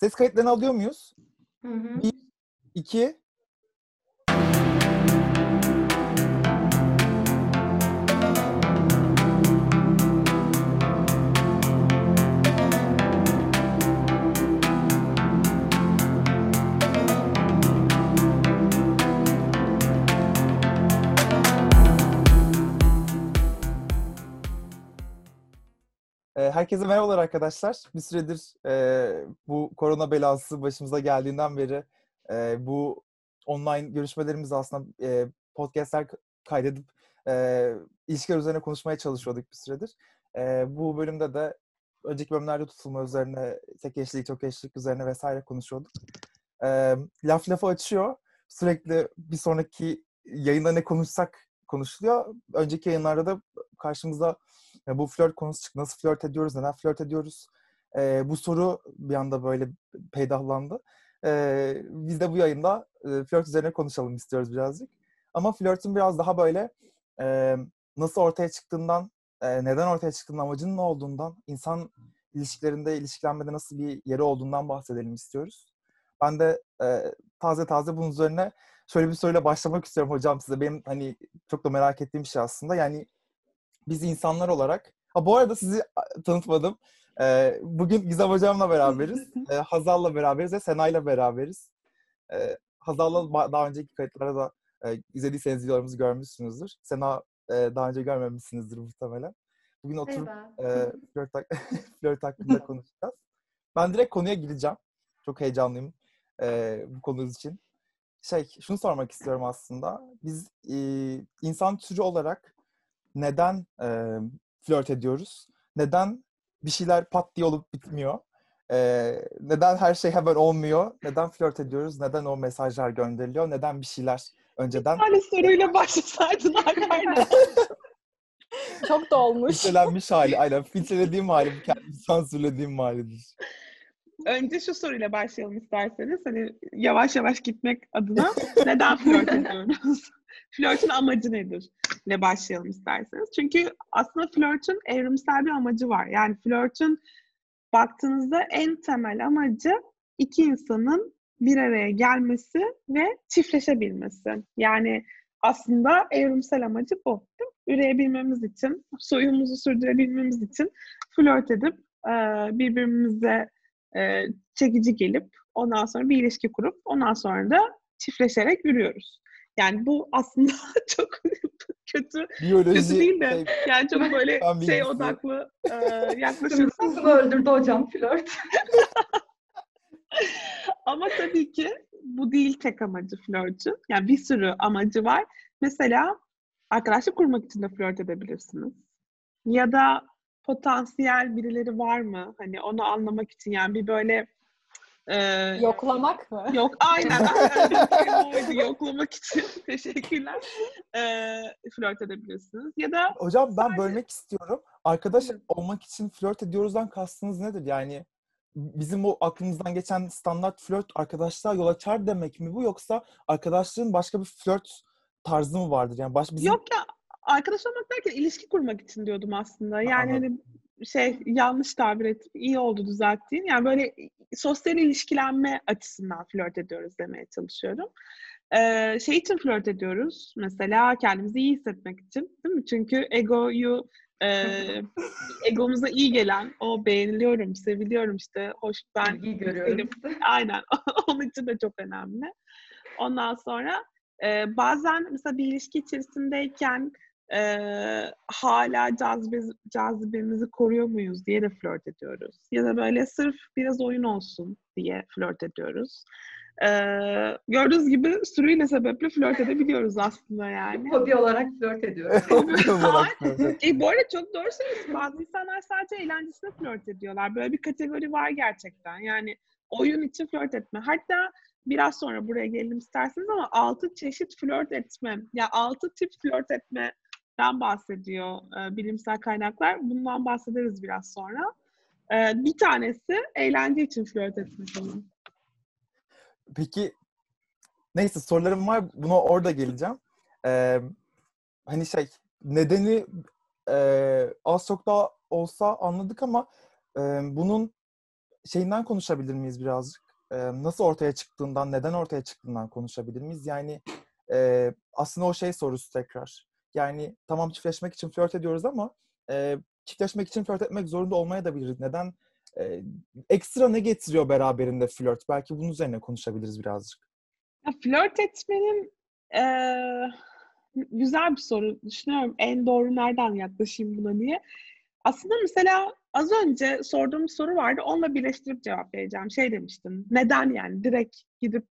Ses kayıtlarını alıyor muyuz? Hı hı. Bir, iki. Herkese merhabalar arkadaşlar. Bir süredir e, bu korona belası başımıza geldiğinden beri e, bu online görüşmelerimiz aslında e, podcastler kaydedip e, ilişkiler üzerine konuşmaya çalışıyorduk bir süredir. E, bu bölümde de önceki bölümlerde tutulma üzerine, tek eşlilik, çok eşlilik üzerine vesaire konuşuyorduk. Laf lafı açıyor. Sürekli bir sonraki yayında ne konuşsak konuşuluyor. Önceki yayınlarda da karşımıza ya bu flört konusu çıktı. Nasıl flört ediyoruz? Neden flört ediyoruz? Ee, bu soru bir anda böyle peydahlandı. Ee, biz de bu yayında e, flört üzerine konuşalım istiyoruz birazcık. Ama flörtün biraz daha böyle e, nasıl ortaya çıktığından, e, neden ortaya çıktığından, amacının ne olduğundan, insan ilişkilerinde, ilişkilenmede nasıl bir yeri olduğundan bahsedelim istiyoruz. Ben de e, taze taze bunun üzerine şöyle bir soruyla başlamak istiyorum hocam size. Benim hani çok da merak ettiğim bir şey aslında. Yani biz insanlar olarak... Ha, bu arada sizi tanıtmadım. Ee, bugün Gizem Hocam'la beraberiz. ee, Hazal'la beraberiz ve Sena'yla beraberiz. Ee, Hazal'la daha önceki kayıtlara da e, izlediyseniz videolarımızı görmüşsünüzdür. Sena e, daha önce görmemişsinizdir muhtemelen. Bugün oturup e, flört, flört hakkında konuşacağız. Ben direkt konuya gireceğim. Çok heyecanlıyım e, bu konumuz için. Şey, şunu sormak istiyorum aslında. Biz e, insan türü olarak neden e, flört ediyoruz? Neden bir şeyler pat diye olup bitmiyor? E, neden her şey hemen olmuyor? Neden flört ediyoruz? Neden o mesajlar gönderiliyor? Neden bir şeyler önceden... Bir tane soruyla başlasaydın Alper'le. Çok dolmuş. Filtrelenmiş hali. Aynen. Filtrelediğim hali. Kendimi sansürlediğim halidir. Önce şu soruyla başlayalım isterseniz. Hani yavaş yavaş gitmek adına neden flört ediyoruz? Flörtün amacı nedir? ile başlayalım isterseniz. Çünkü aslında flörtün evrimsel bir amacı var. Yani flörtün baktığınızda en temel amacı iki insanın bir araya gelmesi ve çiftleşebilmesi. Yani aslında evrimsel amacı bu. Üreyebilmemiz için, soyumuzu sürdürebilmemiz için flört edip birbirimize çekici gelip ondan sonra bir ilişki kurup ondan sonra da çiftleşerek yürüyoruz. Yani bu aslında çok kötü, Biyoloji, kötü değil de şey, yani çok böyle şey odaklı e, yaklaşırsak. Hırsızı öldürdü hocam flört. Ama tabii ki bu değil tek amacı flörtün. Yani bir sürü amacı var. Mesela arkadaşlık kurmak için de flört edebilirsiniz. Ya da potansiyel birileri var mı? Hani onu anlamak için yani bir böyle e, Yoklamak mı? Yok aynen. yoklamak için teşekkürler. Ee, flört edebilirsiniz. Ya da Hocam ben Sadece- bölmek istiyorum. Arkadaş olmak için flört ediyoruzdan kastınız nedir? Yani bizim o aklımızdan geçen standart flört arkadaşlığa yol açar demek mi bu yoksa arkadaşlığın başka bir flört tarzı mı vardır? Yani baş bizim yok ya arkadaş olmak derken ilişki kurmak için diyordum aslında. Yani Anladım. hani şey yanlış tabir ettim. iyi oldu düzelttiğin. Yani böyle sosyal ilişkilenme açısından flört ediyoruz demeye çalışıyorum. Ee, şey için flört ediyoruz. Mesela kendimizi iyi hissetmek için. Değil mi? Çünkü egoyu e, egomuza iyi gelen o beğeniliyorum, seviliyorum işte hoş ben İlgi görüyorum. Aynen. Onun için de çok önemli. Ondan sonra e, bazen mesela bir ilişki içerisindeyken e, hala cazibe, cazibemizi koruyor muyuz diye de flört ediyoruz. Ya da böyle sırf biraz oyun olsun diye flört ediyoruz. E, gördüğünüz gibi sürüyle sebeple flört edebiliyoruz aslında yani. Hobi olarak flört flört. E, bu arada çok doğru söylüyorsun. Bazı insanlar sadece eğlencesine flört ediyorlar. Böyle bir kategori var gerçekten. Yani oyun için flört etme. Hatta biraz sonra buraya gelelim isterseniz ama altı çeşit flört etme. Ya yani altı tip flört etmeden bahsediyor e, bilimsel kaynaklar. Bundan bahsederiz biraz sonra. E, bir tanesi eğlence için flört etme sanırım. Peki neyse sorularım var. Buna orada geleceğim. Ee, hani şey nedeni e, az çok daha olsa anladık ama e, bunun şeyinden konuşabilir miyiz birazcık? E, nasıl ortaya çıktığından, neden ortaya çıktığından konuşabilir miyiz? Yani e, aslında o şey sorusu tekrar. Yani tamam çiftleşmek için flört ediyoruz ama e, çiftleşmek için flört etmek zorunda olmaya da biliriz. Neden? E, ekstra ne getiriyor beraberinde flört? Belki bunun üzerine konuşabiliriz birazcık. Ya, flört etmenin e, güzel bir soru. Düşünüyorum en doğru nereden yaklaşayım buna diye. Aslında mesela az önce sorduğum soru vardı. Onunla birleştirip cevap vereceğim. Şey demiştim. Neden yani? Direkt gidip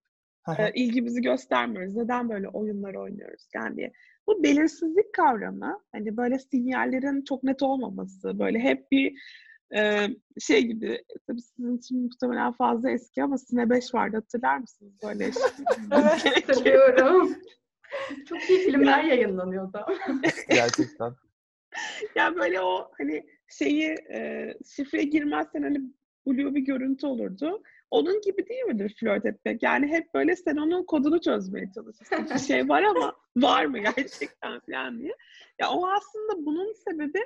e, ilgimizi göstermiyoruz. Neden böyle oyunlar oynuyoruz yani diye. Bu belirsizlik kavramı, hani böyle sinyallerin çok net olmaması, böyle hep bir e, şey gibi, tabii sizin için muhtemelen fazla eski ama Sine 5 vardı hatırlar mısınız? Böyle evet, hatırlıyorum. Çok iyi filmler yayınlanıyordu. Gerçekten. ya böyle o hani şeyi e, şifreye girmezsen hani blue bir görüntü olurdu. Onun gibi değil midir flört etmek? Yani hep böyle sen onun kodunu çözmeye çalışırsın. Bir şey var ama var mı gerçekten falan diye. Ya o aslında bunun sebebi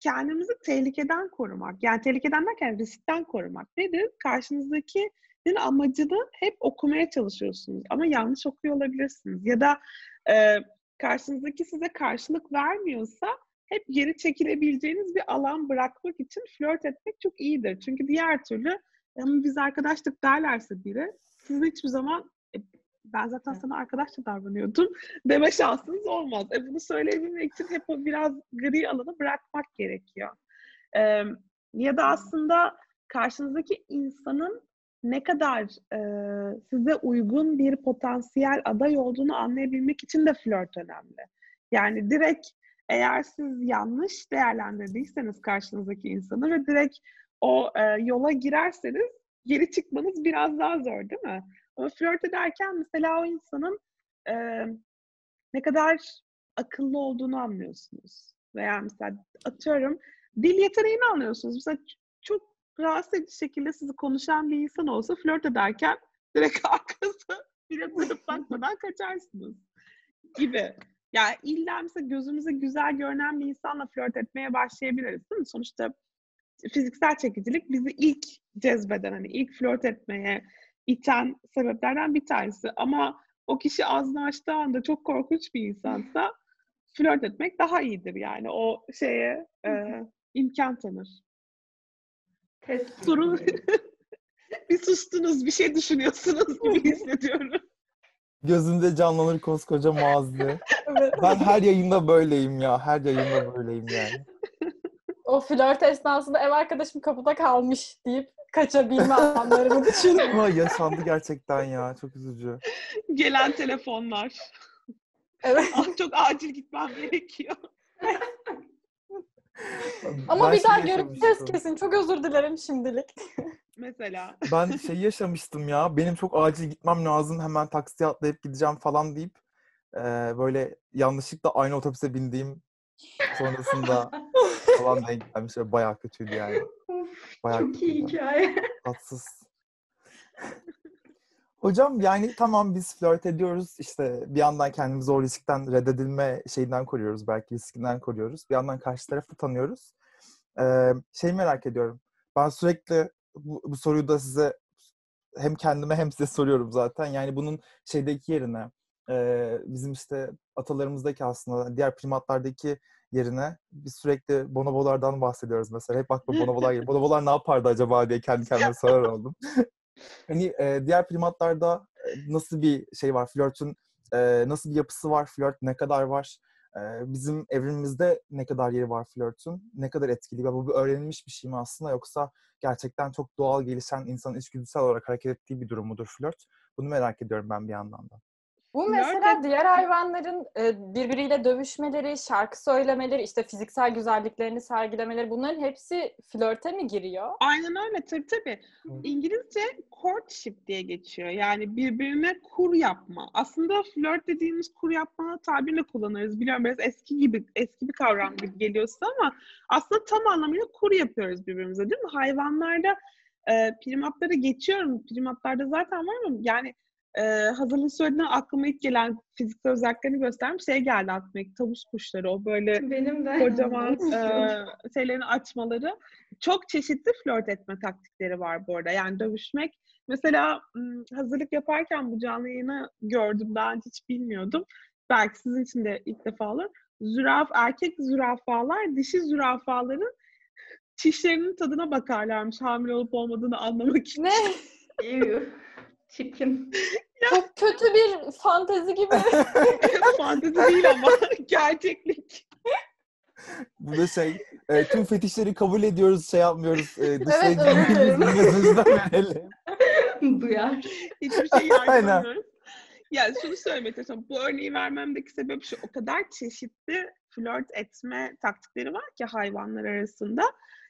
kendimizi tehlikeden korumak. Yani tehlikeden derken riskten korumak. Nedir? Karşınızdakinin amacını hep okumaya çalışıyorsunuz. Ama yanlış okuyor olabilirsiniz. Ya da e, karşınızdaki size karşılık vermiyorsa hep geri çekilebileceğiniz bir alan bırakmak için flört etmek çok iyidir. Çünkü diğer türlü ama biz arkadaşlık derlerse biri sizin hiçbir zaman e, ben zaten sana arkadaşça davranıyordum deme şansınız olmaz. E, bunu söyleyebilmek için hep o biraz gri alanı bırakmak gerekiyor. E, ya da aslında karşınızdaki insanın ne kadar e, size uygun bir potansiyel aday olduğunu anlayabilmek için de flört önemli. Yani direkt eğer siz yanlış değerlendirdiyseniz karşınızdaki insanı ve direkt o e, yola girerseniz geri çıkmanız biraz daha zor değil mi? Ama flört ederken mesela o insanın e, ne kadar akıllı olduğunu anlıyorsunuz. Veya mesela atıyorum dil yeteneğini anlıyorsunuz. Mesela çok rahatsız edici şekilde sizi konuşan bir insan olsa flört ederken direkt arkası bile dönüp bakmadan kaçarsınız gibi. Yani illa mesela gözümüze güzel görünen bir insanla flört etmeye başlayabiliriz değil mi? Sonuçta fiziksel çekicilik bizi ilk cezbeden, hani ilk flört etmeye iten sebeplerden bir tanesi. Ama o kişi ağzını açtığı anda çok korkunç bir insansa flört etmek daha iyidir yani. O şeye e, imkan tanır. Sorun bir sustunuz, bir şey düşünüyorsunuz gibi hissediyorum. Gözümde canlanır koskoca Mazi. Ben her yayında böyleyim ya. Her yayında böyleyim yani. O flört esnasında ev arkadaşım kapıda kalmış deyip kaçabilme anlarımı düşün. Ama yaşandı gerçekten ya. Çok üzücü. Gelen telefonlar. Evet. Ah, çok acil gitmem gerekiyor. Ama Ben bir daha şey görüşeceğiz yaşamıştım. kesin. Çok özür dilerim şimdilik. Mesela. Ben şey yaşamıştım ya. Benim çok acil gitmem lazım. Hemen taksiye atlayıp gideceğim falan deyip e, böyle yanlışlıkla aynı otobüse bindiğim sonrasında falan denk gelmiş. Ve Bayağı kötüydü yani. Bayağı Çok iyi kötüydü. hikaye. Tatsız. Hocam yani tamam biz flört ediyoruz. İşte bir yandan kendimizi o riskten reddedilme şeyinden koruyoruz. Belki riskinden koruyoruz. Bir yandan karşı tarafı tanıyoruz. Ee, şey merak ediyorum. Ben sürekli bu, bu soruyu da size hem kendime hem size soruyorum zaten. Yani bunun şeydeki yerine e, bizim işte atalarımızdaki aslında diğer primatlardaki yerine biz sürekli bonobolardan bahsediyoruz mesela. Hep aklıma bonobolar geliyor. Bonobolar ne yapardı acaba diye kendi kendime sorar oldum. hani e, diğer primatlarda nasıl bir şey var? Flörtün e, nasıl bir yapısı var? Flört ne kadar var? E, bizim evrimimizde ne kadar yeri var flörtün? Ne kadar etkili? Bu bir öğrenilmiş bir şey mi aslında yoksa gerçekten çok doğal gelişen insanın içgüdüsel olarak hareket ettiği bir durum mudur flört? Bunu merak ediyorum ben bir yandan da. Bu mesela et- diğer hayvanların e, birbiriyle dövüşmeleri, şarkı söylemeleri, işte fiziksel güzelliklerini sergilemeleri bunların hepsi flörte mi giriyor? Aynen öyle tabii tabii. İngilizce courtship diye geçiyor. Yani birbirine kur yapma. Aslında flört dediğimiz kur yapma tabirle kullanırız. Biliyorum biraz eski gibi eski bir kavram gibi geliyorsa ama aslında tam anlamıyla kur yapıyoruz birbirimize değil mi? Hayvanlarda e, primatları geçiyorum. Primatlarda zaten var mı? Yani e, hazırlığı söylediğinde aklıma ilk gelen fiziksel özelliklerini göstermiş şey geldi aklıma ilk tavus kuşları o böyle Benim de. kocaman e, şeylerini açmaları. Çok çeşitli flört etme taktikleri var bu arada. Yani dövüşmek. Mesela hazırlık yaparken bu canlı yayını gördüm. Daha önce hiç bilmiyordum. Belki sizin için de ilk defa olur. Züraf, erkek zürafalar dişi zürafaların çişlerinin tadına bakarlarmış hamile olup olmadığını anlamak için. Ne? Çirkin. Çok kötü bir fantezi gibi. Fantezi değil ama gerçeklik. Bu da şey, e, tüm fetişleri kabul ediyoruz, şey yapmıyoruz. E, Evet, gözümüzden verelim. Duyar. Hiçbir şey yargılamıyoruz. Yani şunu söylemek istiyorum. Bu örneği vermemdeki sebep şu. O kadar çeşitli flört etme taktikleri var ki hayvanlar arasında.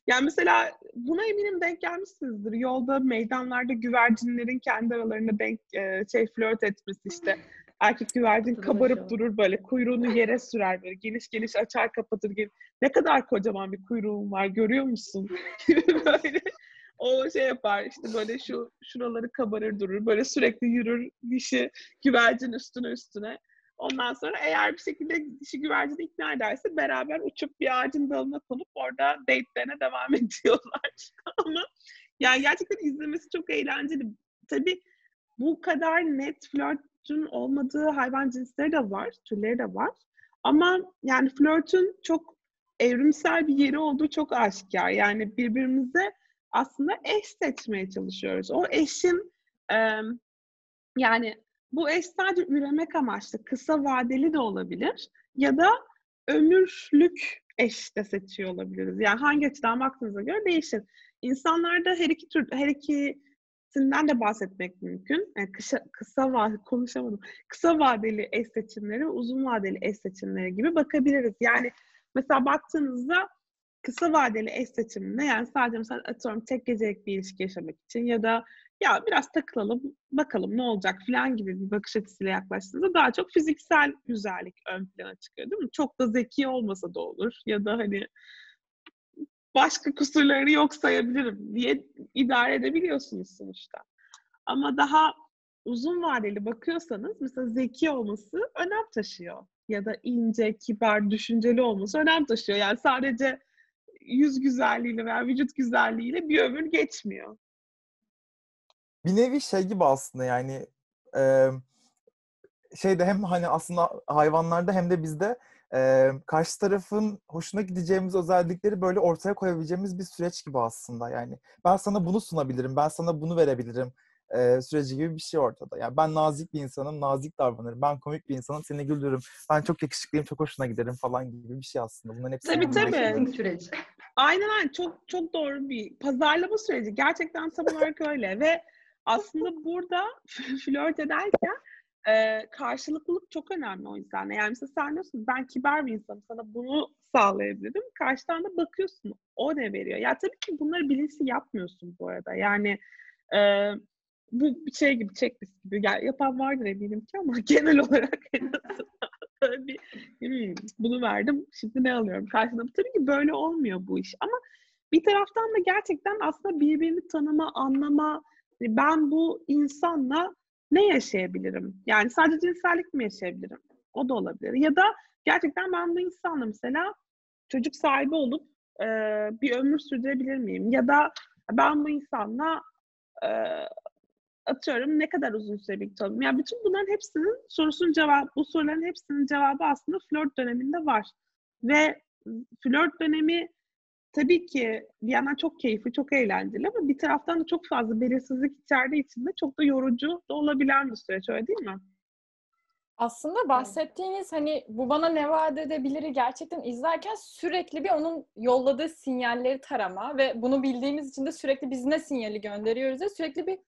Yani mesela buna eminim denk gelmişsinizdir. Yolda, meydanlarda güvercinlerin kendi aralarında denk e, şey flört etmesi işte. Erkek güvercin kabarıp durur böyle. Kuyruğunu yere sürer böyle. Geniş geniş açar kapatır. Gel- Ne kadar kocaman bir kuyruğun var görüyor musun? böyle o şey yapar işte böyle şu şuraları kabarır durur. Böyle sürekli yürür dişi güvercin üstüne üstüne. Ondan sonra eğer bir şekilde dişi güvercini ikna ederse beraber uçup bir ağacın dalına konup orada date'lerine devam ediyorlar. Ama yani gerçekten izlemesi çok eğlenceli. Tabii bu kadar net flörtün olmadığı hayvan cinsleri de var, türleri de var. Ama yani flörtün çok evrimsel bir yeri olduğu çok aşikar. Yani birbirimize aslında eş seçmeye çalışıyoruz. O eşin yani bu eş sadece üremek amaçlı, kısa vadeli de olabilir ya da ömürlük eş de seçiyor olabiliriz. Yani hangi açıdan baktığınıza göre değişir. İnsanlarda her iki tür, her ikisinden de bahsetmek mümkün. Yani kısa, kısa vadeli, konuşamadım. Kısa vadeli eş seçimleri uzun vadeli eş seçimleri gibi bakabiliriz. Yani mesela baktığınızda kısa vadeli eş seçiminde yani sadece mesela atıyorum tek gecelik bir ilişki yaşamak için ya da ya biraz takılalım bakalım ne olacak falan gibi bir bakış açısıyla yaklaştığınızda daha çok fiziksel güzellik ön plana çıkıyor değil mi? Çok da zeki olmasa da olur ya da hani başka kusurları yok sayabilirim diye idare edebiliyorsunuz sonuçta. Ama daha uzun vadeli bakıyorsanız mesela zeki olması önem taşıyor. Ya da ince, kibar, düşünceli olması önem taşıyor. Yani sadece yüz güzelliğiyle veya vücut güzelliğiyle bir ömür geçmiyor. Bir nevi şey gibi aslında yani e, şeyde hem hani aslında hayvanlarda hem de bizde e, karşı tarafın hoşuna gideceğimiz özellikleri böyle ortaya koyabileceğimiz bir süreç gibi aslında yani. Ben sana bunu sunabilirim, ben sana bunu verebilirim e, süreci gibi bir şey ortada. Yani ben nazik bir insanım, nazik davranırım. Ben komik bir insanım, seni güldürürüm. Ben çok yakışıklıyım, çok hoşuna giderim falan gibi bir şey aslında. Bunların hepsi Tabii, tabii. Süreci. Aynen aynen çok çok doğru bir pazarlama süreci. Gerçekten tam olarak öyle ve aslında burada flört ederken e, karşılıklılık çok önemli o yüzden. Yani mesela sen diyorsun ben kibar bir insanım sana bunu sağlayabilirim. Karşıdan da bakıyorsun o ne veriyor. Ya tabii ki bunları bilinçli yapmıyorsun bu arada. Yani e, bu bir şey gibi checklist gibi. Yani yapan vardır eminim ki ama genel olarak en bir "Hmm, bunu verdim şimdi ne alıyorum karşılığında. Tabii ki böyle olmuyor bu iş ama bir taraftan da gerçekten aslında birbirini tanıma, anlama, hani ben bu insanla ne yaşayabilirim? Yani sadece cinsellik mi yaşayabilirim? O da olabilir. Ya da gerçekten ben bu insanla mesela çocuk sahibi olup e, bir ömür sürdürebilir miyim? Ya da ben bu insanla atıyorum ne kadar uzun süre birlikte olayım? Yani bütün bunların hepsinin sorusunun cevabı, bu soruların hepsinin cevabı aslında flört döneminde var. Ve flört dönemi tabii ki bir yandan çok keyifli, çok eğlenceli ama bir taraftan da çok fazla belirsizlik içerdiği için de çok da yorucu da olabilen bir süreç öyle değil mi? Aslında bahsettiğiniz hani bu bana ne vaat edebiliri gerçekten izlerken sürekli bir onun yolladığı sinyalleri tarama ve bunu bildiğimiz için de sürekli biz ne sinyali gönderiyoruz ya sürekli bir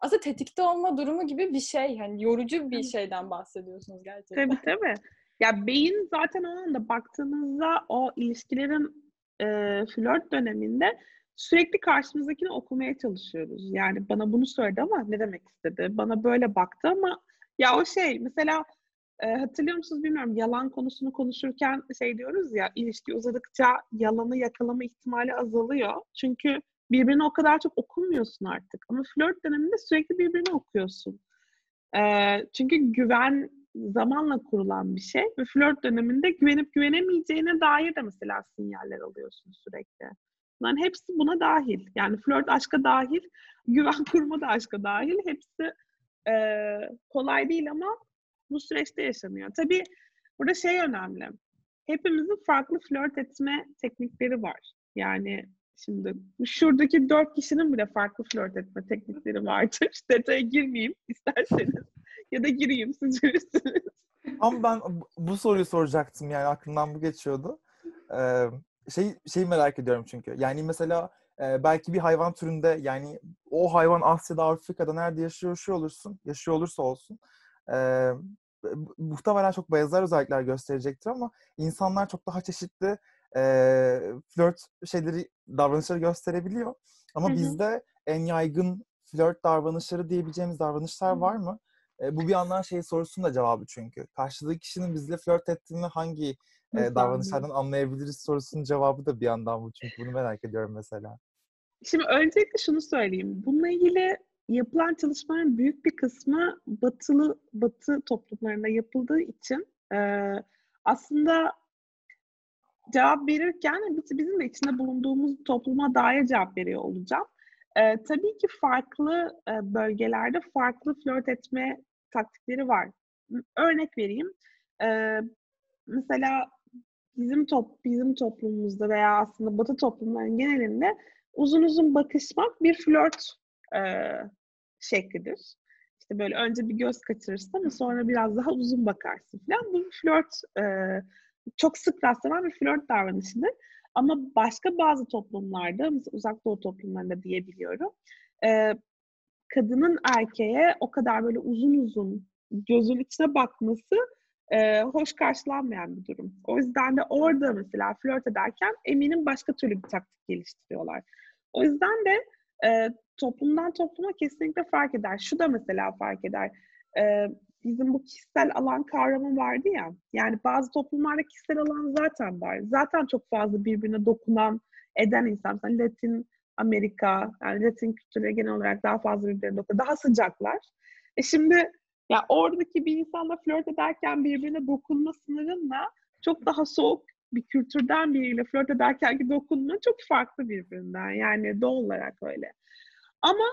aslında tetikte olma durumu gibi bir şey. Hani yorucu bir şeyden bahsediyorsunuz gerçekten. Tabii tabii. Ya beyin zaten o anda baktığınızda o ilişkilerin e, flört döneminde sürekli karşımızdakini okumaya çalışıyoruz. Yani bana bunu söyledi ama ne demek istedi? Bana böyle baktı ama ya o şey mesela e, hatırlıyor musunuz bilmiyorum yalan konusunu konuşurken şey diyoruz ya ilişki uzadıkça yalanı yakalama ihtimali azalıyor. Çünkü birbirini o kadar çok okumuyorsun artık. Ama flört döneminde sürekli birbirini okuyorsun. Ee, çünkü güven zamanla kurulan bir şey ve flört döneminde güvenip güvenemeyeceğine dair de mesela sinyaller alıyorsun sürekli. Bunların hepsi buna dahil. Yani flört aşka dahil, güven kurma da aşka dahil. Hepsi e, kolay değil ama bu süreçte yaşanıyor. Tabii burada şey önemli. Hepimizin farklı flört etme teknikleri var. Yani şimdi şuradaki dört kişinin bile farklı flört etme teknikleri vardır. Detaya girmeyeyim isterseniz. ya da gireyim siz bilirsiniz. Ama ben bu soruyu soracaktım yani aklımdan bu geçiyordu. Ee, şey şeyi merak ediyorum çünkü. Yani mesela e, belki bir hayvan türünde yani o hayvan Asya'da, Afrika'da nerede yaşıyor, yaşıyor olursun, yaşıyor olursa olsun. E, muhtemelen çok benzer özellikler gösterecektir ama insanlar çok daha çeşitli e, flört şeyleri, davranışları gösterebiliyor. Ama Hı hı. bizde en yaygın flört davranışları diyebileceğimiz davranışlar var mı? E, bu bir yandan şey sorusunun da cevabı çünkü. Karşıdaki kişinin bizle flört ettiğini hangi e, davranışlardan anlayabiliriz sorusunun cevabı da bir yandan bu çünkü bunu merak ediyorum mesela. Şimdi öncelikle şunu söyleyeyim. Bununla ilgili yapılan çalışmaların büyük bir kısmı batılı batı toplumlarında yapıldığı için e, aslında cevap verirken biz- bizim de içinde bulunduğumuz topluma dair cevap veriyor olacağım. E, tabii ki farklı e, bölgelerde farklı flört etme taktikleri var. Örnek vereyim. E, mesela bizim top bizim toplumumuzda veya aslında Batı toplumlarının genelinde uzun uzun bakışmak bir flört e, şeklidir. İşte böyle önce bir göz kaçırırsın ama sonra biraz daha uzun bakarsın falan. Bu flört e, çok sık rastlanan bir flört davranışıdır. Ama başka bazı toplumlarda, mesela uzak doğu toplumlarında diyebiliyorum, e, kadının erkeğe o kadar böyle uzun uzun gözün içine bakması e, hoş karşılanmayan bir durum. O yüzden de orada mesela flört ederken eminim başka türlü bir taktik geliştiriyorlar. O yüzden de e, toplumdan topluma kesinlikle fark eder. Şu da mesela fark eder. E, bizim bu kişisel alan kavramı vardı ya. Yani bazı toplumlarda kişisel alan zaten var. Zaten çok fazla birbirine dokunan, eden insan. Mesela Latin Amerika, yani Latin kültürleri genel olarak daha fazla birbirine dokunan, daha sıcaklar. E şimdi ya oradaki bir insanla flört ederken birbirine dokunma sınırınla çok daha soğuk bir kültürden biriyle flört ederkenki dokunma çok farklı birbirinden. Yani doğal olarak öyle. Ama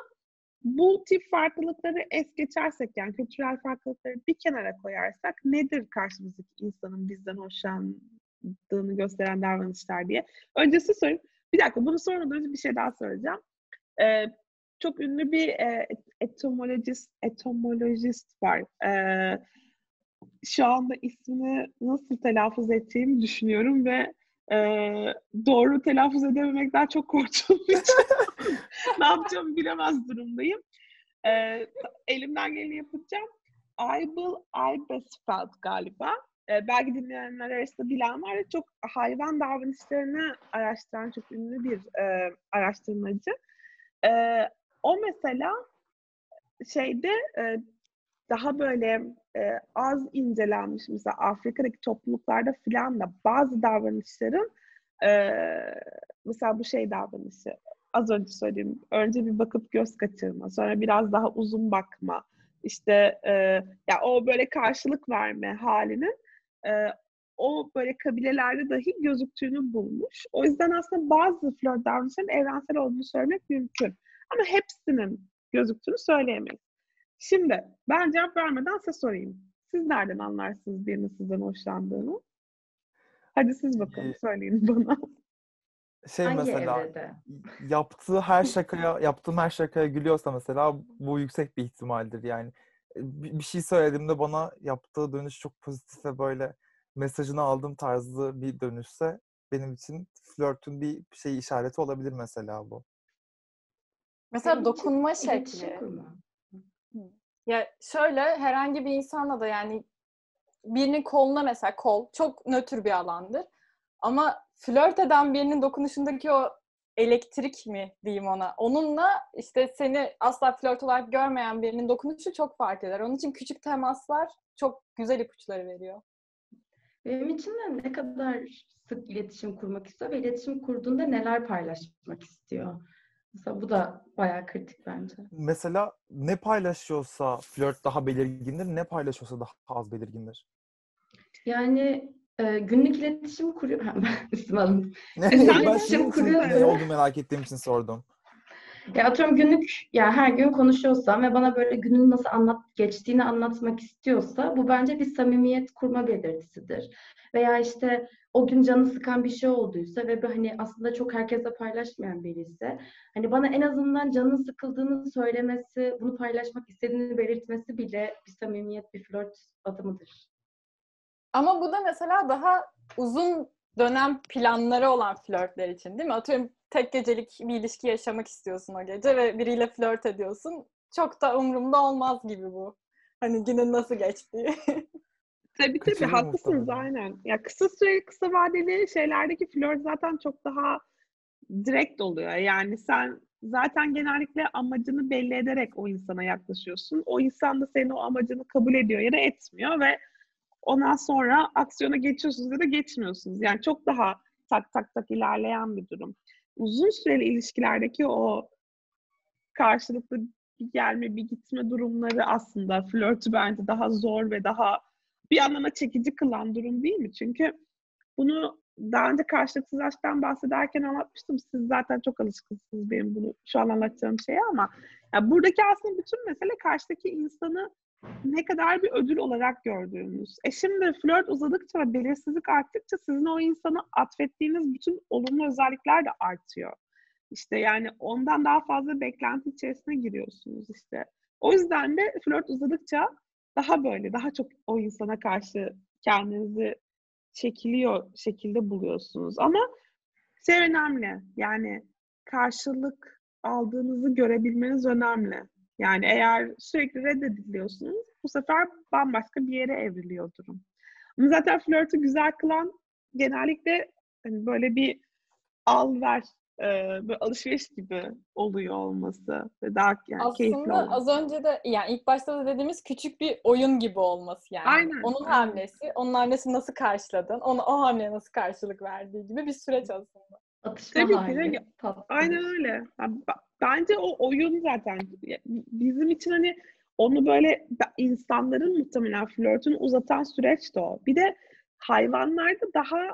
bu tip farklılıkları es geçersek yani kültürel farklılıkları bir kenara koyarsak nedir karşımızdaki insanın bizden hoşlandığını gösteren davranışlar diye. Öncesi sorayım. Bir dakika bunu sormadan bir şey daha söyleyeceğim. Ee, çok ünlü bir e, etomolojist, etomolojist var. Ee, şu anda ismini nasıl telaffuz ettiğimi düşünüyorum ve e, doğru telaffuz edememekten çok korktuğum için ne yapacağımı bilemez durumdayım. E, elimden geleni yapacağım. Aybel Eibesfeld galiba. E, belki dinleyenler arasında bilen var. Çok hayvan davranışlarını araştıran çok ünlü bir e, araştırmacı. E, o mesela şeyde e, daha böyle e, az incelenmiş mesela Afrika'daki topluluklarda filan da bazı davranışların e, mesela bu şey davranışı az önce söylediğim önce bir bakıp göz kaçırma sonra biraz daha uzun bakma işte e, ya o böyle karşılık verme halinin e, o böyle kabilelerde dahi gözüktüğünü bulmuş. O yüzden aslında bazı flört davranışların evrensel olduğunu söylemek mümkün. Ama hepsinin gözüktüğünü söyleyemeyiz. Şimdi ben cevap vermeden size sorayım. Siz nereden anlarsınız birinin sizden hoşlandığını? Hadi siz bakalım Ee, söyleyin bana. Şey Hangi mesela evrede? yaptığı her şakaya, yaptığım her şakaya gülüyorsa mesela bu yüksek bir ihtimaldir yani. E, Bir şey söylediğimde bana yaptığı dönüş çok pozitif ve böyle mesajını aldığım tarzı bir dönüşse benim için flörtün bir şey işareti olabilir mesela bu. Mesela dokunma şekli. Ya şöyle herhangi bir insanla da yani birinin koluna mesela kol çok nötr bir alandır. Ama flört eden birinin dokunuşundaki o elektrik mi diyeyim ona. Onunla işte seni asla flört olarak görmeyen birinin dokunuşu çok fark eder. Onun için küçük temaslar çok güzel ipuçları veriyor. Benim için de ne kadar sık iletişim kurmak istiyor ve iletişim kurduğunda neler paylaşmak istiyor. Mesela bu da bayağı kritik bence. Mesela ne paylaşıyorsa flört daha belirgindir, ne paylaşıyorsa daha az belirgindir. Yani e, günlük iletişim kuruyor. Ben üstüme alındım. ben iletişim için kuruyor. ne olduğunu merak ettiğim için sordum. Ya atıyorum günlük ya her gün konuşuyorsam ve bana böyle günün nasıl anlat geçtiğini anlatmak istiyorsa bu bence bir samimiyet kurma belirtisidir. Veya işte o gün canı sıkan bir şey olduysa ve hani aslında çok herkesle paylaşmayan biri ise hani bana en azından canın sıkıldığını söylemesi, bunu paylaşmak istediğini belirtmesi bile bir samimiyet, bir flört adımıdır. Ama bu da mesela daha uzun dönem planları olan flörtler için değil mi? Atıyorum tek gecelik bir ilişki yaşamak istiyorsun o gece ve biriyle flört ediyorsun. Çok da umurumda olmaz gibi bu. Hani günün nasıl geçtiği. Tabii tabii Kaçırıyor haklısınız muhtemelen. aynen. Ya kısa süreli kısa vadeli şeylerdeki flört zaten çok daha direkt oluyor. Yani sen zaten genellikle amacını belli ederek o insana yaklaşıyorsun. O insan da senin o amacını kabul ediyor ya da etmiyor ve ondan sonra aksiyona geçiyorsunuz ya da geçmiyorsunuz. Yani çok daha tak tak tak ilerleyen bir durum. Uzun süreli ilişkilerdeki o karşılıklı bir gelme bir gitme durumları aslında flörtü bence daha zor ve daha bir anlama çekici kılan durum değil mi? Çünkü bunu daha önce karşılıksız aşktan bahsederken anlatmıştım. Siz zaten çok alışkınsınız benim bunu şu an anlatacağım şeye ama ya buradaki aslında bütün mesele karşıdaki insanı ne kadar bir ödül olarak gördüğünüz. E şimdi flört uzadıkça ve belirsizlik arttıkça sizin o insana atfettiğiniz bütün olumlu özellikler de artıyor. İşte yani ondan daha fazla beklenti içerisine giriyorsunuz işte. O yüzden de flört uzadıkça daha böyle, daha çok o insana karşı kendinizi çekiliyor şekilde buluyorsunuz. Ama şey önemli, yani karşılık aldığınızı görebilmeniz önemli. Yani eğer sürekli reddediliyorsunuz, bu sefer bambaşka bir yere evriliyor durum. Ama zaten flörtü güzel kılan genellikle hani böyle bir al ver, e, böyle alışveriş gibi oluyor olması ve daha yani keyifli Aslında olması. az önce de yani ilk başta da dediğimiz küçük bir oyun gibi olması yani. Aynen, Onun hamlesi, onun hamlesini nasıl karşıladın, ona o hamleye nasıl karşılık verdiği gibi bir süreç aslında. Atışma Tabii ki hali. de- tatlı. Aynen öyle. B- Bence o oyun zaten bizim için hani onu böyle insanların muhtemelen flörtünü uzatan süreç de o. Bir de hayvanlarda daha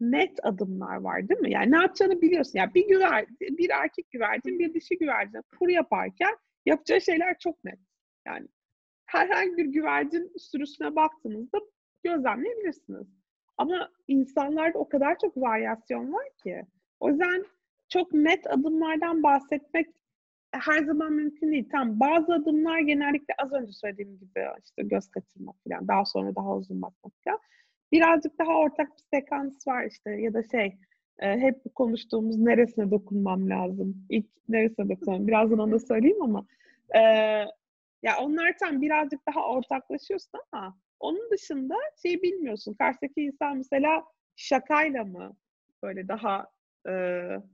net adımlar var değil mi? Yani ne yapacağını biliyorsun. Yani bir güver, bir erkek güvercin, bir dişi güvercin kur yaparken yapacağı şeyler çok net. Yani herhangi bir güvercin sürüsüne baktığınızda gözlemleyebilirsiniz. Ama insanlarda o kadar çok varyasyon var ki. O yüzden çok net adımlardan bahsetmek her zaman mümkün değil. Tamam bazı adımlar genellikle az önce söylediğim gibi işte göz kaçırmak falan, daha sonra daha uzun bakmak falan. Birazcık daha ortak bir sekans var işte ya da şey e, hep konuştuğumuz neresine dokunmam lazım. İlk neresine dokunmam. Birazdan onu da söyleyeyim ama e, ya onlar tam birazcık daha ortaklaşıyorsun ama onun dışında şey bilmiyorsun. Karşıdaki insan mesela şakayla mı böyle daha e,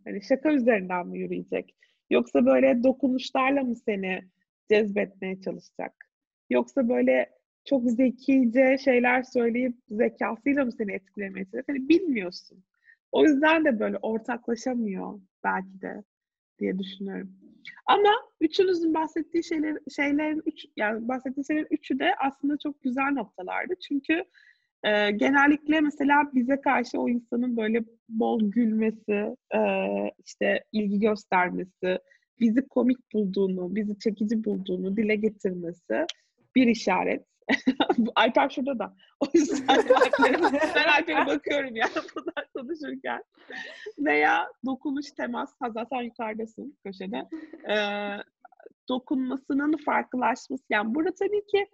hani şaka üzerinden mi yürüyecek? Yoksa böyle dokunuşlarla mı seni cezbetmeye çalışacak? Yoksa böyle çok zekice şeyler söyleyip zekasıyla mı seni etkilemeye çalışacak? Hani bilmiyorsun. O yüzden de böyle ortaklaşamıyor belki de diye düşünüyorum. Ama üçünüzün bahsettiği şeyler, şeylerin üç, yani bahsettiği şeylerin üçü de aslında çok güzel noktalardı. Çünkü e, genellikle mesela bize karşı o insanın böyle bol gülmesi, e, işte ilgi göstermesi, bizi komik bulduğunu, bizi çekici bulduğunu dile getirmesi bir işaret. Alper şurada da. O yüzden Alper'e, ben Alper'e bakıyorum yani bunlar konuşurken. Veya dokunuş, temas. Ha, zaten yukarıdasın köşede. Ee, dokunmasının farklılaşması. Yani burada tabii ki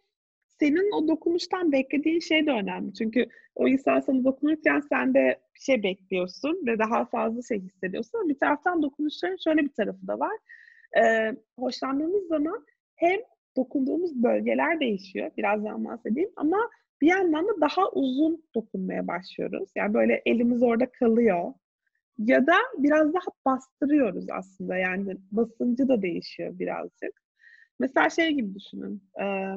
senin o dokunuştan beklediğin şey de önemli. Çünkü o insan sana dokunurken sen de bir şey bekliyorsun ve daha fazla şey hissediyorsun. Ama bir taraftan dokunuşların şöyle bir tarafı da var. Ee, hoşlandığımız zaman hem dokunduğumuz bölgeler değişiyor. Birazdan bahsedeyim ama bir yandan da daha uzun dokunmaya başlıyoruz. Yani böyle elimiz orada kalıyor. Ya da biraz daha bastırıyoruz aslında. Yani basıncı da değişiyor birazcık. Mesela şey gibi düşünün. Ee,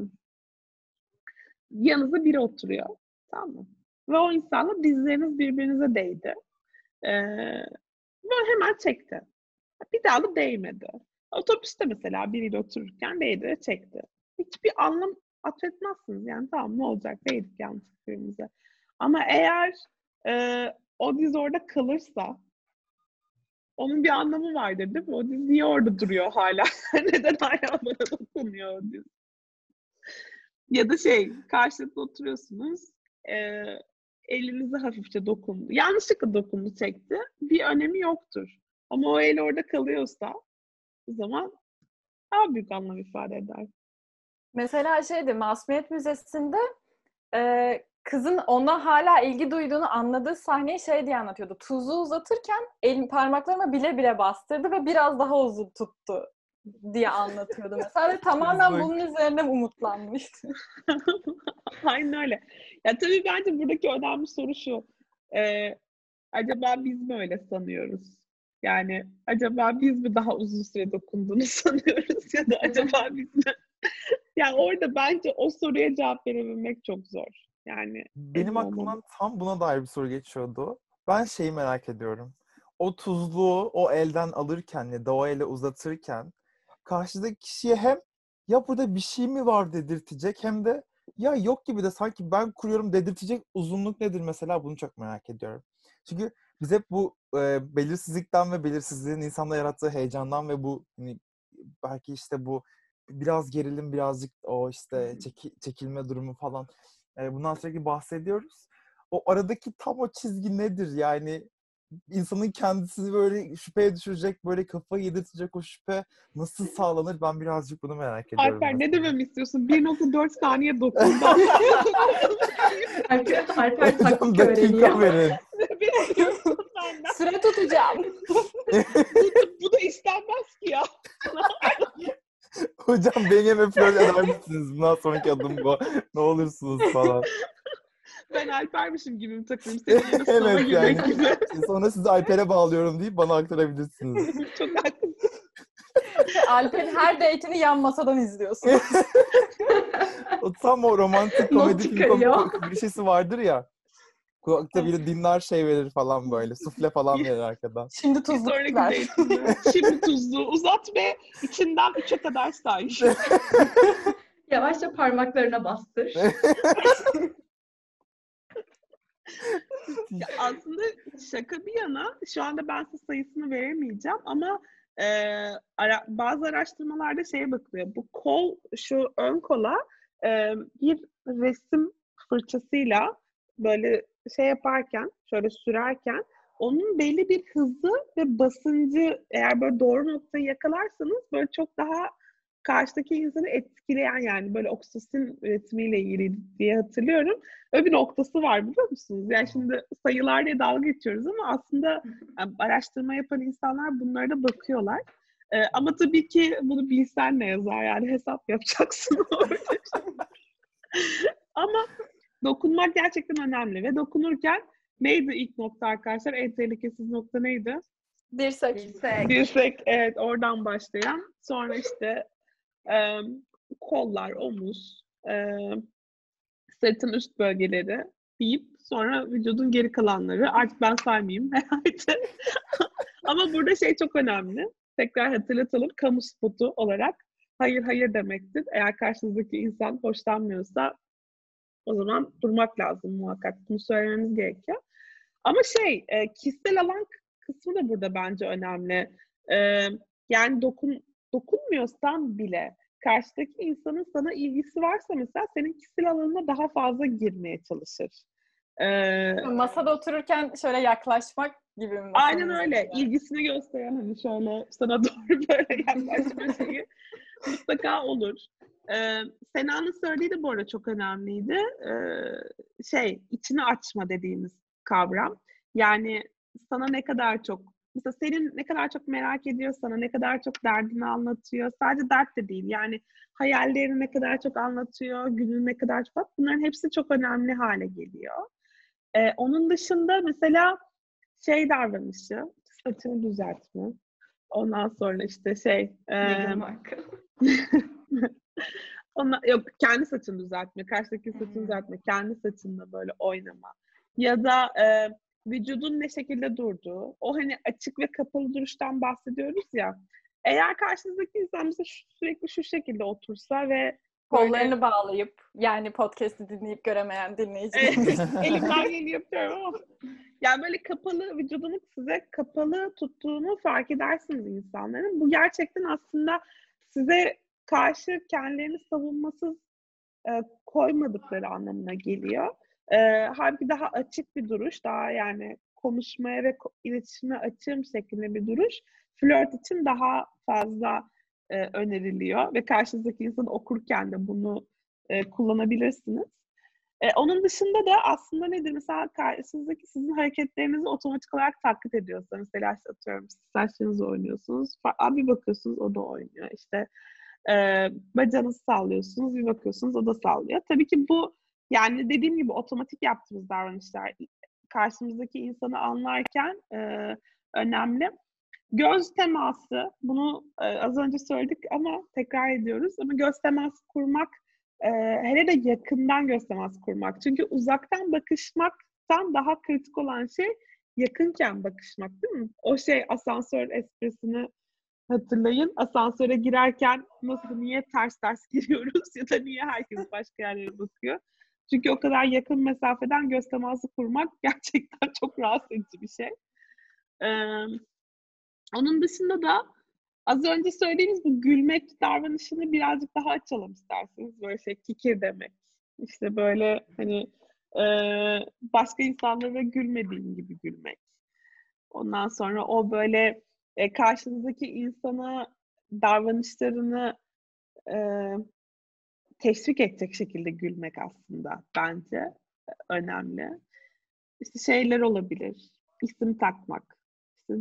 yanınızda biri oturuyor. Tamam mı? Ve o insanla dizleriniz birbirinize değdi. Ee, ve hemen çekti. Bir daha da değmedi. Otobüste mesela biriyle otururken değdi ve çekti. Hiçbir anlam atfetmezsiniz yani tamam ne olacak değdik yalnız birbirimize. Ama eğer e, o diz orada kalırsa onun bir anlamı vardır değil mi? O diz niye orada duruyor hala? Neden hala bana dokunuyor o diz? Ya da şey, karşılıklı oturuyorsunuz, e, elinizi hafifçe dokundu. Yanlışlıkla dokundu çekti. Bir önemi yoktur. Ama o el orada kalıyorsa o zaman daha büyük anlam ifade eder. Mesela şeydi Masumiyet Müzesi'nde e, kızın ona hala ilgi duyduğunu anladığı sahneyi şey diye anlatıyordu. Tuzu uzatırken el parmaklarıma bile bile bastırdı ve biraz daha uzun tuttu diye anlatıyordu mesela. Ve tamamen Yazık. bunun üzerine umutlanmıştı. Aynen öyle. Ya tabii bence buradaki önemli soru şu. Ee, acaba biz mi öyle sanıyoruz? Yani acaba biz mi daha uzun süre dokunduğunu sanıyoruz ya da acaba biz mi? yani orada bence o soruya cevap verebilmek çok zor. Yani Benim aklımdan tam buna dair bir soru geçiyordu. Ben şeyi merak ediyorum. O tuzluğu o elden alırken ya da o ele uzatırken karşıdaki kişiye hem ya burada bir şey mi var dedirtecek hem de ya yok gibi de sanki ben kuruyorum dedirtecek uzunluk nedir mesela bunu çok merak ediyorum. Çünkü biz hep bu e, belirsizlikten ve belirsizliğin insanda yarattığı heyecandan ve bu hani, belki işte bu biraz gerilim birazcık o işte çeki- çekilme durumu falan e, bundan sürekli bahsediyoruz. O aradaki tam o çizgi nedir? Yani insanın kendisini böyle şüpheye düşürecek, böyle kafayı yedirtecek o şüphe nasıl sağlanır? Ben birazcık bunu merak ediyorum. Alper ne dememi istiyorsun? 1.4 saniye dokundu. Alper, Alper taktik dakika öğreniyor. Süre tutacağım. Bu, bu da istenmez ki ya. Hocam benimle flört eder misiniz? Bundan sonraki adım bu. Ne olursunuz falan. Ben Alper'mişim gibi mi takılayım? Senin evet yani. gibi. Sonra sizi Alper'e bağlıyorum deyip bana aktarabilirsiniz. Çok haklısın. Alper'in her date'ini yan masadan izliyorsun. O tam o romantik komedi film şeysi vardır ya. Kulakta biri dinler şey verir falan böyle. Sufle falan verir arkadan. Şimdi sonraki ver. şimdi tuzlu uzat ve içinden üçe kadar say. Yavaşça parmaklarına bastır. Ya aslında şaka bir yana şu anda ben size sayısını veremeyeceğim ama e, ara- bazı araştırmalarda şeye bakılıyor. Bu kol, şu ön kola e, bir resim fırçasıyla böyle şey yaparken, şöyle sürerken onun belli bir hızı ve basıncı eğer böyle doğru noktayı yakalarsanız böyle çok daha karşıdaki insanı etkileyen yani böyle oksitosin üretimiyle ilgili diye hatırlıyorum. Öyle bir noktası var biliyor musunuz? Yani şimdi sayılar diye dalga geçiyoruz ama aslında yani araştırma yapan insanlar bunlara da bakıyorlar. Ee, ama tabii ki bunu bilsen ne yazar yani hesap yapacaksın orada. ama dokunmak gerçekten önemli ve dokunurken neydi ilk nokta arkadaşlar? En tehlikesiz nokta neydi? Dirsek. Dirsek. Dirsek evet oradan başlayan. Sonra işte e, kollar, omuz, e, sırtın üst bölgeleri deyip sonra vücudun geri kalanları. Artık ben saymayayım herhalde. Ama burada şey çok önemli. Tekrar hatırlatalım. Kamu spotu olarak hayır hayır demektir. Eğer karşınızdaki insan hoşlanmıyorsa o zaman durmak lazım muhakkak. Bunu söylememiz gerekiyor. Ama şey, kişisel alan kısmı da burada bence önemli. Yani dokun dokunmuyorsan bile karşıdaki insanın sana ilgisi varsa mesela senin kişisel alanına daha fazla girmeye çalışır. E, Masada otururken şöyle yaklaşmak gibi mi? aynen öyle. üzerinde? İlgisini gösteren hani şöyle sana doğru böyle yaklaşma şeyi mutlaka olur. Ee, Sena'nın söylediği de bu arada çok önemliydi. Ee, şey, içini açma dediğimiz kavram. Yani sana ne kadar çok, mesela senin ne kadar çok merak ediyor sana, ne kadar çok derdini anlatıyor. Sadece dert de değil. Yani hayallerini ne kadar çok anlatıyor, gününü ne kadar çok. Bunların hepsi çok önemli hale geliyor. Ee, onun dışında mesela şey davranışı, saçını düzeltme. Ondan sonra işte şey, e. Ona, yok kendi saçını düzeltme, karşıdaki saçını düzeltme, kendi saçınla böyle oynama. Ya da e, vücudun ne şekilde durduğu, o hani açık ve kapalı duruştan bahsediyoruz ya. Eğer karşınızdaki insan mesela sürekli şu şekilde otursa ve Kollarını bağlayıp yani podcast'i dinleyip göremeyen dinleyicilerimiz. elimden geleni yapıyorum ama yani böyle kapalı vücudunu size kapalı tuttuğunu fark edersiniz insanların. Bu gerçekten aslında size karşı kendilerini savunmasız e, koymadıkları anlamına geliyor. E, halbuki daha açık bir duruş, daha yani konuşmaya ve iletişime açığım şeklinde bir duruş flört için daha fazla e, öneriliyor ve karşınızdaki insanı okurken de bunu e, kullanabilirsiniz. E, onun dışında da aslında nedir? Mesela karşınızdaki sizin hareketlerinizi otomatik olarak taklit ediyorsa, mesela işte atıyorum saçlarınızı oynuyorsunuz, bir bakıyorsunuz o da oynuyor. İşte e, bacağınızı sallıyorsunuz, bir bakıyorsunuz o da sallıyor. Tabii ki bu yani dediğim gibi otomatik yaptığımız davranışlar karşımızdaki insanı anlarken e, önemli. Göz teması, bunu e, az önce söyledik ama tekrar ediyoruz. Ama göz teması kurmak, e, hele de yakından göz teması kurmak. Çünkü uzaktan bakışmaktan daha kritik olan şey yakınken bakışmak değil mi? O şey asansör esprisini hatırlayın. Asansöre girerken nasıl, niye ters ters giriyoruz ya da niye herkes başka yerlere bakıyor? Çünkü o kadar yakın mesafeden göz teması kurmak gerçekten çok rahatsız edici bir şey. Ee, onun dışında da az önce söylediğimiz bu gülmek davranışını birazcık daha açalım isterseniz. Böyle şey kikir demek. İşte böyle hani e, başka insanlara gülmediğin gibi gülmek. Ondan sonra o böyle e, karşınızdaki insana davranışlarını e, teşvik edecek şekilde gülmek aslında bence önemli. İşte şeyler olabilir. İsim takmak. İşte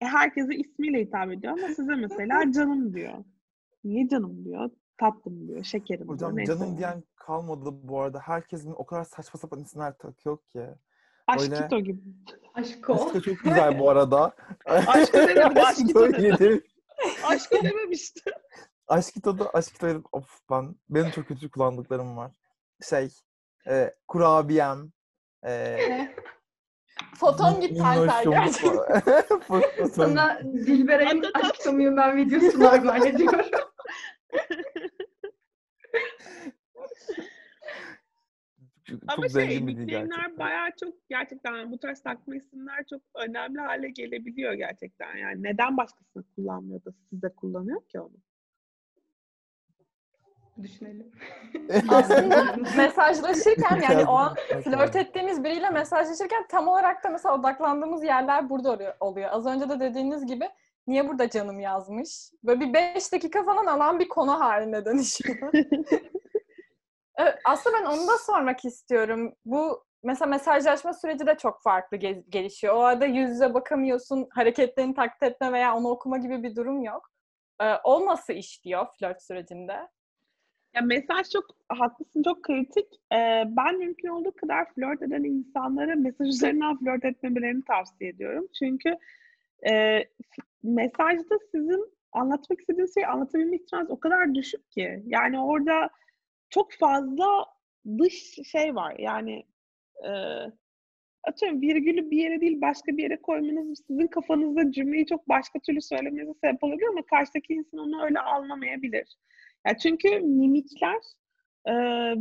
herkese ismiyle hitap ediyor ama size mesela canım diyor. Niye canım diyor? Tatlım diyor, şekerim Hocam diyor. canım diyen kalmadı bu arada. Herkesin o kadar saçma sapan isimler takıyor ki. Aşkito Öyle... gibi. Aşko. Aşkito çok güzel bu arada. Aşkı demedim, aşkito dedim. dedim. Aşkı dememişti. Aşkito'da Aşkito'da of ben benim çok kötü kullandıklarım var. Şey e, kurabiyem e, Foton gitti Alper gerçekten. Sana Dilberay'ın Anlatamam. Aşk Mıyım ben videosunu armağan ediyorum. Çok, Ama şey, nickname'ler bayağı çok gerçekten bu tarz takma isimler çok önemli hale gelebiliyor gerçekten. Yani neden başkasını kullanmıyor da size kullanıyor ki onu? Düşünelim. Aslında mesajlaşırken yani o an flört ettiğimiz biriyle mesajlaşırken tam olarak da mesela odaklandığımız yerler burada oluyor-. Az önce de dediğiniz gibi niye burada canım yazmış? Böyle bir beş dakika falan alan bir konu haline dönüşüyor. Evet, aslında ben onu da sormak istiyorum. Bu mesela mesajlaşma süreci de çok farklı ge- gelişiyor. O arada yüz yüze bakamıyorsun, hareketlerini taklit etme veya onu okuma gibi bir durum yok. Ee, o nasıl işliyor flört sürecinde? Ya mesaj çok haklısın çok kritik. Ee, ben mümkün olduğu kadar flört eden insanlara mesaj üzerinden flört etmemelerini tavsiye ediyorum. Çünkü e, mesajda sizin anlatmak istediğiniz şeyi anlatabilme ihtimaliniz o kadar düşük ki. Yani orada çok fazla dış şey var. Yani e, atıyorum virgülü bir yere değil başka bir yere koymanız sizin kafanızda cümleyi çok başka türlü söylemenize sebep olabilir ama karşıdaki insan onu öyle anlamayabilir. Ya çünkü mimikler e,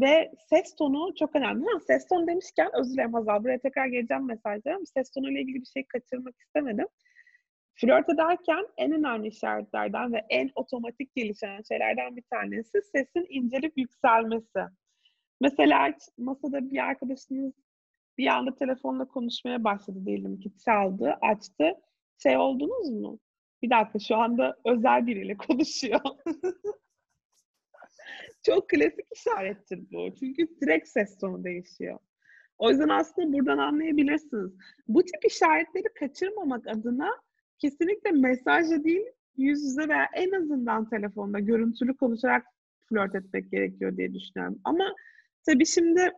ve ses tonu çok önemli. Ha, ses tonu demişken özür dilerim Hazal buraya tekrar geleceğim mesajlara ama ses tonu ile ilgili bir şey kaçırmak istemedim. Flört ederken en önemli işaretlerden ve en otomatik gelişen şeylerden bir tanesi sesin incelip yükselmesi. Mesela masada bir arkadaşınız bir anda telefonla konuşmaya başladı diyelim ki çaldı, açtı. Şey oldunuz mu? Bir dakika şu anda özel biriyle konuşuyor. Çok klasik işarettir bu. Çünkü direkt ses tonu değişiyor. O yüzden aslında buradan anlayabilirsiniz. Bu tip işaretleri kaçırmamak adına kesinlikle mesajla değil, yüz yüze veya en azından telefonda görüntülü konuşarak flört etmek gerekiyor diye düşünüyorum. Ama tabii şimdi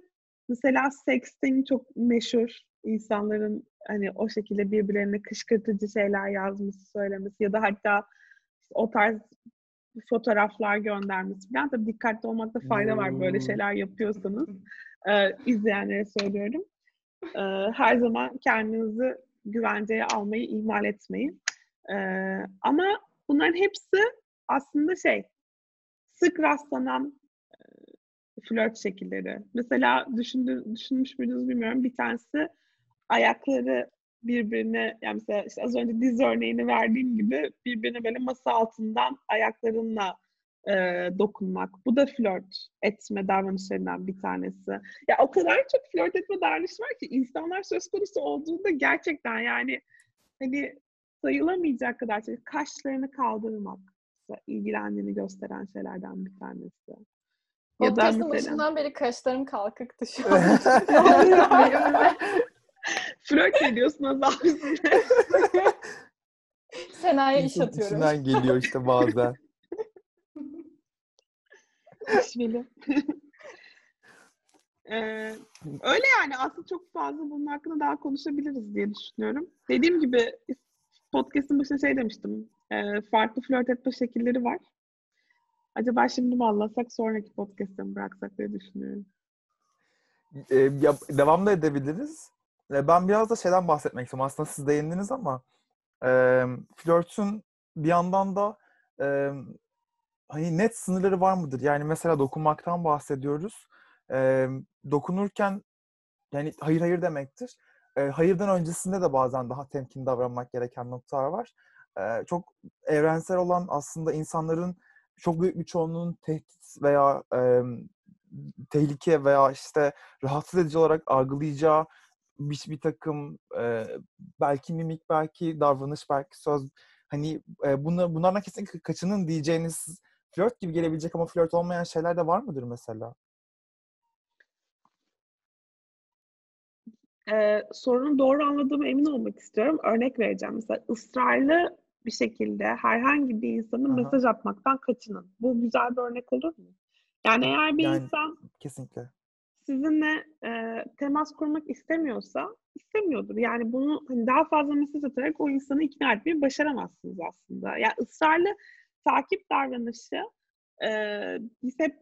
mesela sexting çok meşhur. insanların hani o şekilde birbirlerine kışkırtıcı şeyler yazması, söylemesi ya da hatta o tarz fotoğraflar göndermesi falan. Tabii dikkatli olmakta fayda var böyle Hmm. şeyler yapıyorsanız. Ee, izleyenlere söylüyorum. Ee, her zaman kendinizi güvenceye almayı ihmal etmeyin. Ee, ama bunların hepsi aslında şey sık rastlanan e, flört şekilleri. Mesela düşündü, düşünmüş müydünüz bilmiyorum. Bir tanesi ayakları birbirine yani mesela işte az önce diz örneğini verdiğim gibi birbirine böyle masa altından ayaklarınla e, dokunmak. Bu da flört etme davranışlarından bir tanesi. Ya o kadar çok flört etme davranışı var ki insanlar söz konusu olduğunda gerçekten yani hani sayılamayacak kadar şey. Kaşlarını kaldırmak ilgilendiğini gösteren şeylerden bir tanesi. Ya da mesela... başından beri kaşlarım kalkıktı şu an. Flört ediyorsun Azal Sena'ya iş atıyorum. İçinden geliyor işte bazen. İşveli. ee, öyle yani aslında çok fazla bunun hakkında daha konuşabiliriz diye düşünüyorum. Dediğim gibi podcast'ın başında şey demiştim. E, farklı flört etme şekilleri var. Acaba şimdi mi anlatsak sonraki podcast'ta mı bıraksak diye düşünüyorum. E, ya, devam da edebiliriz. E, ben biraz da şeyden bahsetmek istiyorum. Aslında siz değindiniz ama e, flörtün bir yandan da e, hani net sınırları var mıdır? Yani mesela dokunmaktan bahsediyoruz. E, dokunurken yani hayır hayır demektir. E, hayırdan öncesinde de bazen daha temkin davranmak gereken noktalar var. E, çok evrensel olan aslında insanların çok büyük bir çoğunluğun tehdit veya e, tehlike veya işte rahatsız edici olarak algılayacağı bir, bir takım e, belki mimik, belki davranış, belki söz hani e, bunlar, bunlardan kesin kaçının diyeceğiniz flört gibi gelebilecek ama flört olmayan şeyler de var mıdır mesela? Ee, sorunu doğru anladığıma emin olmak istiyorum. Örnek vereceğim. Mesela ısrarlı bir şekilde herhangi bir insanın Aha. mesaj atmaktan kaçının. Bu güzel bir örnek olur mu? Yani eğer bir yani, insan kesinlikle sizinle e, temas kurmak istemiyorsa istemiyordur. Yani bunu hani daha fazla mesaj atarak o insanı ikna etmeyi başaramazsınız aslında. Yani ısrarlı takip davranışı e, biz hep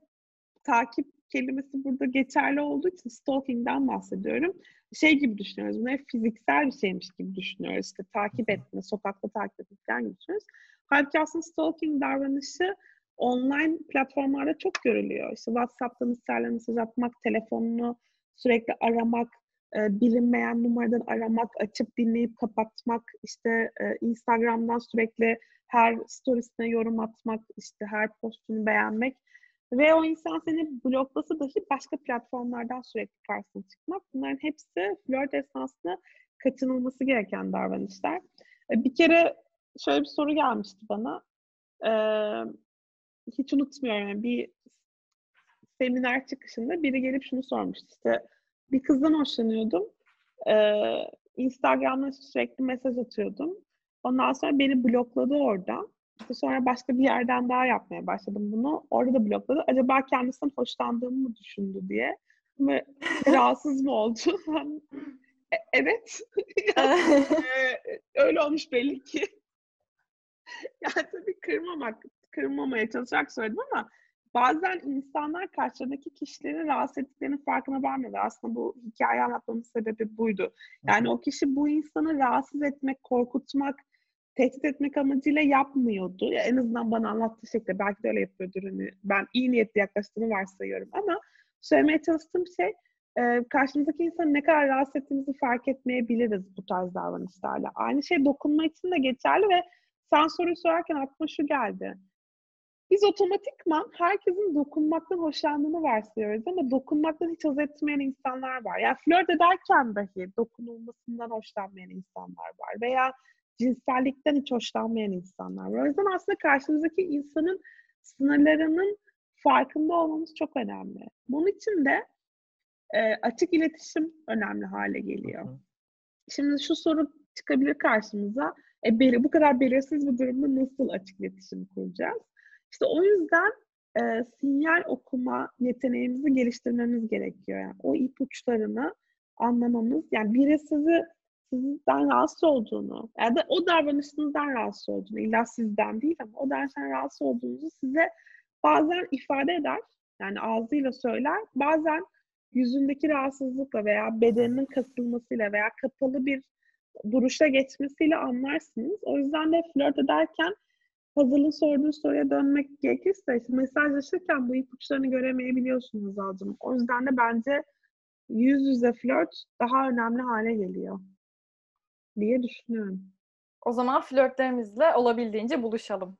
takip kelimesi burada geçerli olduğu için stalking'den bahsediyorum. Şey gibi düşünüyoruz. Bunu hep fiziksel bir şeymiş gibi düşünüyoruz. İşte takip etme, sokakta takip etme falan gibi düşünüyoruz. Halbuki aslında stalking davranışı online platformlarda çok görülüyor. İşte WhatsApp'tan ısrarla mesaj atmak, telefonunu sürekli aramak, e, bilinmeyen numaradan aramak, açıp dinleyip kapatmak, işte e, Instagram'dan sürekli her storiesine yorum atmak, işte her postunu beğenmek ve o insan seni bloklasa dahi başka platformlardan sürekli karşısına çıkmak. Bunların hepsi flört esnasında kaçınılması gereken davranışlar. E, bir kere şöyle bir soru gelmişti bana. Ee, hiç unutmuyorum. Yani bir seminer çıkışında biri gelip şunu sormuştu. İşte bir kızdan hoşlanıyordum. Ee, Instagram'da sürekli mesaj atıyordum. Ondan sonra beni blokladı orada. İşte sonra başka bir yerden daha yapmaya başladım bunu. Orada da blokladı. Acaba kendisinden hoşlandığımı mı düşündü diye. Ve rahatsız mı oldu? e, evet. yani, e, öyle olmuş belli ki. yani tabii kırmamak kırmamaya çalışarak söyledim ama bazen insanlar karşıdaki kişileri rahatsız ettiklerinin farkına varmıyor. Aslında bu hikaye anlatmamın sebebi buydu. Yani Hı-hı. o kişi bu insanı rahatsız etmek, korkutmak, tehdit etmek amacıyla yapmıyordu. Ya en azından bana anlattığı şekilde belki de öyle yapıyordur. Hani ben iyi niyetli yaklaştığını varsayıyorum ama söylemeye çalıştığım şey e, karşımızdaki insanı ne kadar rahatsız ettiğimizi fark etmeyebiliriz bu tarz davranışlarla. Aynı şey dokunma için de geçerli ve sen soruyu sorarken aklıma şu geldi. Biz otomatikman herkesin dokunmaktan hoşlandığını varsayıyoruz ama dokunmaktan hiç haz etmeyen insanlar var. Yani flört ederken dahi dokunulmasından hoşlanmayan insanlar var. Veya cinsellikten hiç hoşlanmayan insanlar var. O yüzden aslında karşımızdaki insanın sınırlarının farkında olmamız çok önemli. Bunun için de e, açık iletişim önemli hale geliyor. Şimdi şu soru çıkabilir karşımıza. E, bu kadar belirsiz bir durumda nasıl açık iletişim kuracağız? İşte o yüzden e, sinyal okuma yeteneğimizi geliştirmemiz gerekiyor. Yani o ipuçlarını anlamamız, yani biri sizi sizden rahatsız olduğunu, ya da o davranışınızdan rahatsız olduğunu, illa sizden değil ama o davranıştan rahatsız olduğunuzu size bazen ifade eder, yani ağzıyla söyler, bazen yüzündeki rahatsızlıkla veya bedeninin kasılmasıyla veya kapalı bir duruşa geçmesiyle anlarsınız. O yüzden de flört ederken Hazal'ın sorduğu soruya dönmek gerekirse işte mesajlaşırken bu ipuçlarını göremeyebiliyorsunuz Hazal'cığım. O yüzden de bence yüz yüze flört daha önemli hale geliyor diye düşünüyorum. O zaman flörtlerimizle olabildiğince buluşalım.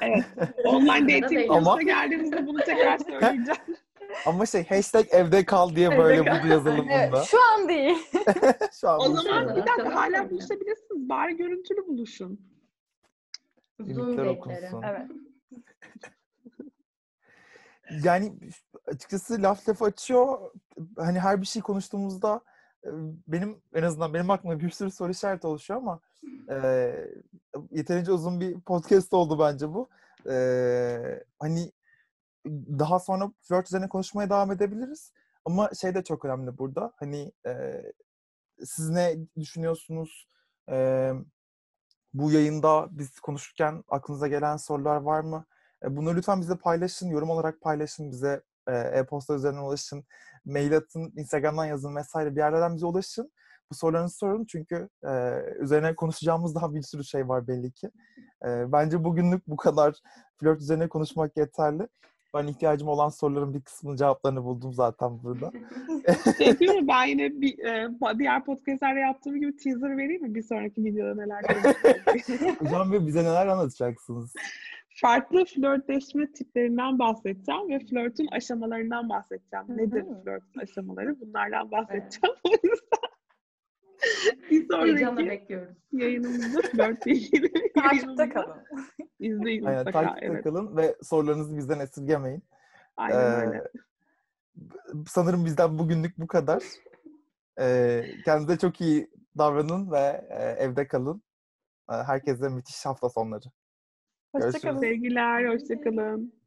Evet. Online dating Ama- kursuna geldiğimizde bunu tekrar söyleyeceğim. Ama şey hashtag evde kal diye böyle bunu yazalım Evet, bunda. şu an değil. Şu an o zaman bir dakika hala buluşabilirsiniz. Bari görüntülü buluşun. Beklerim. okunsun. Evet. Yani açıkçası laf lafı açıyor. Hani her bir şey konuştuğumuzda e, benim en azından benim aklıma bir sürü soru işareti oluşuyor ama e, yeterince uzun bir podcast oldu bence bu. E, hani daha sonra flört üzerine konuşmaya devam edebiliriz. Ama şey de çok önemli burada. Hani e, siz ne düşünüyorsunuz? E, bu yayında biz konuşurken aklınıza gelen sorular var mı? E, Bunu lütfen bize paylaşın, yorum olarak paylaşın, bize e, e-posta üzerinden ulaşın, mail atın, Instagram'dan yazın vesaire bir yerlerden bize ulaşın. Bu sorularınızı sorun çünkü e, üzerine konuşacağımız daha bir sürü şey var belli ki. E, bence bugünlük bu kadar flört üzerine konuşmak yeterli. Ben ihtiyacım olan soruların bir kısmının cevaplarını buldum zaten burada. Şey mı? Ben yine bir, e, diğer podcastlerde yaptığım gibi teaser vereyim mi? Bir sonraki videoda neler? Hocam Bey bize neler anlatacaksınız? Farklı flörtleşme tiplerinden bahsedeceğim ve flörtün aşamalarından bahsedeceğim. Nedir flörtün aşamaları? Bunlardan bahsedeceğim. O yüzden bir Heyecanla sonraki bekliyoruz. yayınımızda flörtle ilgili Takipte yayınımızda kalın. izleyin Aynen, mutlaka. takipte Evet. kalın ve sorularınızı bizden esirgemeyin. Aynen Ee, öyle. sanırım bizden bugünlük bu kadar. Ee, kendinize çok iyi davranın ve e, evde kalın. Ee, herkese müthiş hafta sonları. Hoşçakalın. Görüşürüz. Sevgiler, hoşçakalın.